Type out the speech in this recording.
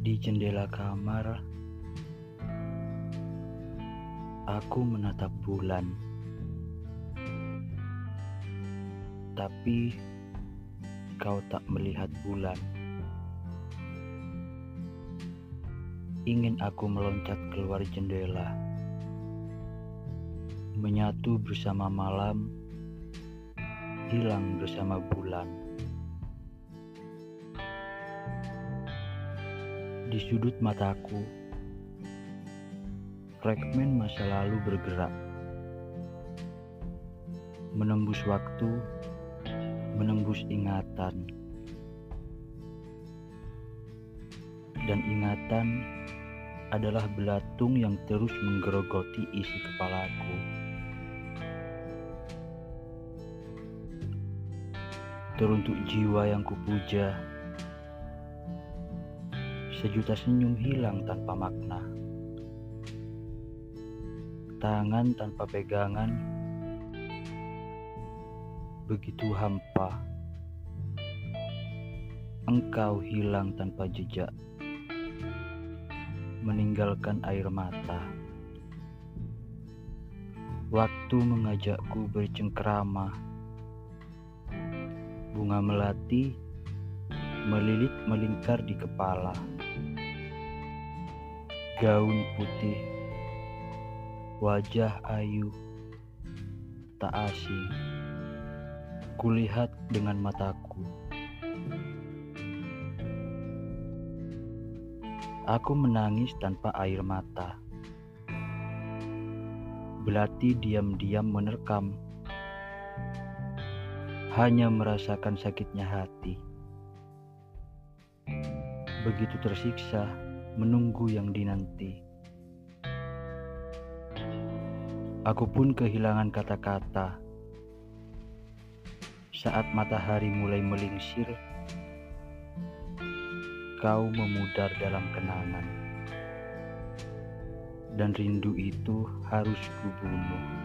jendela kamar, aku menatap bulan. Tapi kau tak melihat bulan. Ingin aku meloncat keluar jendela, menyatu bersama malam, hilang bersama bulan. Di sudut mataku, fragmen masa lalu bergerak, menembus waktu, menembus ingatan, dan ingatan adalah belatung yang terus menggerogoti isi kepalaku. Teruntuk jiwa yang kupuja, Sejuta senyum hilang tanpa makna. Tangan tanpa pegangan, begitu hampa. Engkau hilang tanpa jejak, meninggalkan air mata. Waktu mengajakku bercengkerama. Bunga melati melilit melingkar di kepala gaun putih, wajah ayu, tak asing. Kulihat dengan mataku. Aku menangis tanpa air mata. Belati diam-diam menerkam. Hanya merasakan sakitnya hati. Begitu tersiksa menunggu yang dinanti. Aku pun kehilangan kata-kata. Saat matahari mulai melingsir, kau memudar dalam kenangan. Dan rindu itu harus kubunuh.